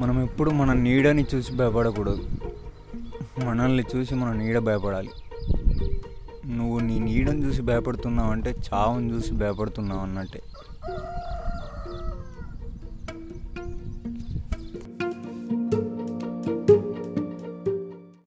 మనం ఎప్పుడు మన నీడని చూసి భయపడకూడదు. మనల్ని చూసి మన నీడ భయపడాలి. నువ్వు నీ నీడని చూసి భయపడుతున్నావు అంటే చావును చూసి భయపడుతున్నావు అన్నట్టే.